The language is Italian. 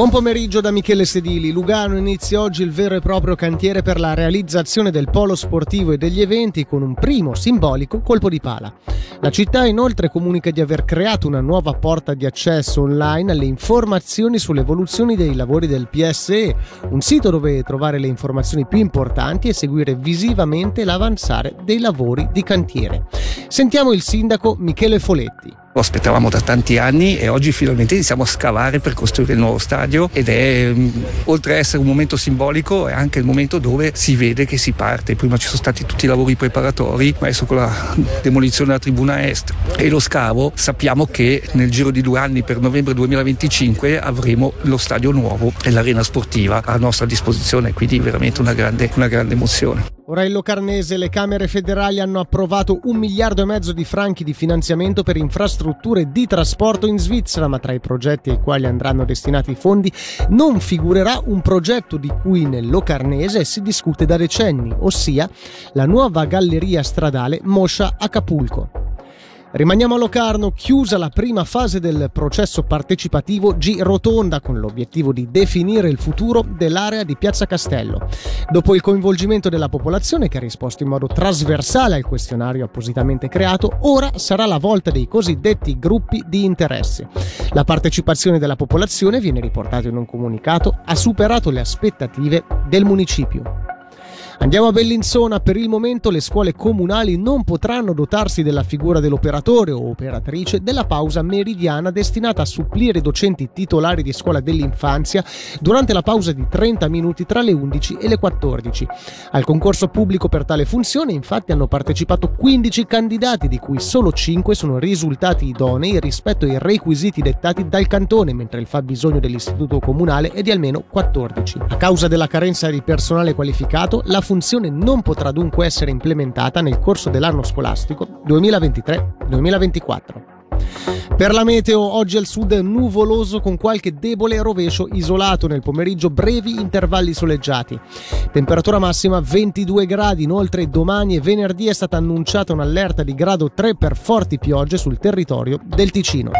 Buon pomeriggio da Michele Sedili. Lugano inizia oggi il vero e proprio cantiere per la realizzazione del polo sportivo e degli eventi con un primo simbolico colpo di pala. La città inoltre comunica di aver creato una nuova porta di accesso online alle informazioni sulle evoluzioni dei lavori del PSE, un sito dove trovare le informazioni più importanti e seguire visivamente l'avanzare dei lavori di cantiere. Sentiamo il sindaco Michele Foletti. Lo aspettavamo da tanti anni e oggi finalmente iniziamo a scavare per costruire il nuovo stadio ed è mm, oltre a essere un momento simbolico è anche il momento dove si vede che si parte. Prima ci sono stati tutti i lavori preparatori, adesso con la demolizione della tribuna est e lo scavo sappiamo che nel giro di due anni per novembre 2025 avremo lo stadio nuovo e l'arena sportiva a nostra disposizione, quindi veramente una grande, una grande emozione. Ora il Locarnese e le Camere federali hanno approvato un miliardo e mezzo di franchi di finanziamento per infrastrutture di trasporto in Svizzera, ma tra i progetti ai quali andranno destinati i fondi non figurerà un progetto di cui nel Locarnese si discute da decenni, ossia la nuova galleria stradale Moscia-Acapulco. Rimaniamo a Locarno, chiusa la prima fase del processo partecipativo G Rotonda con l'obiettivo di definire il futuro dell'area di Piazza Castello. Dopo il coinvolgimento della popolazione che ha risposto in modo trasversale al questionario appositamente creato, ora sarà la volta dei cosiddetti gruppi di interesse. La partecipazione della popolazione, viene riportato in un comunicato, ha superato le aspettative del municipio. Andiamo a Bellinzona, per il momento le scuole comunali non potranno dotarsi della figura dell'operatore o operatrice della pausa meridiana destinata a supplire i docenti titolari di scuola dell'infanzia durante la pausa di 30 minuti tra le 11 e le 14. Al concorso pubblico per tale funzione infatti hanno partecipato 15 candidati di cui solo 5 sono risultati idonei rispetto ai requisiti dettati dal cantone, mentre il fabbisogno dell'istituto comunale è di almeno 14. A causa della carenza di personale qualificato, la funzione non potrà dunque essere implementata nel corso dell'anno scolastico 2023-2024. Per la meteo, oggi al sud nuvoloso con qualche debole rovescio isolato nel pomeriggio, brevi intervalli soleggiati. Temperatura massima 22 gradi, inoltre domani e venerdì è stata annunciata un'allerta di grado 3 per forti piogge sul territorio del Ticino.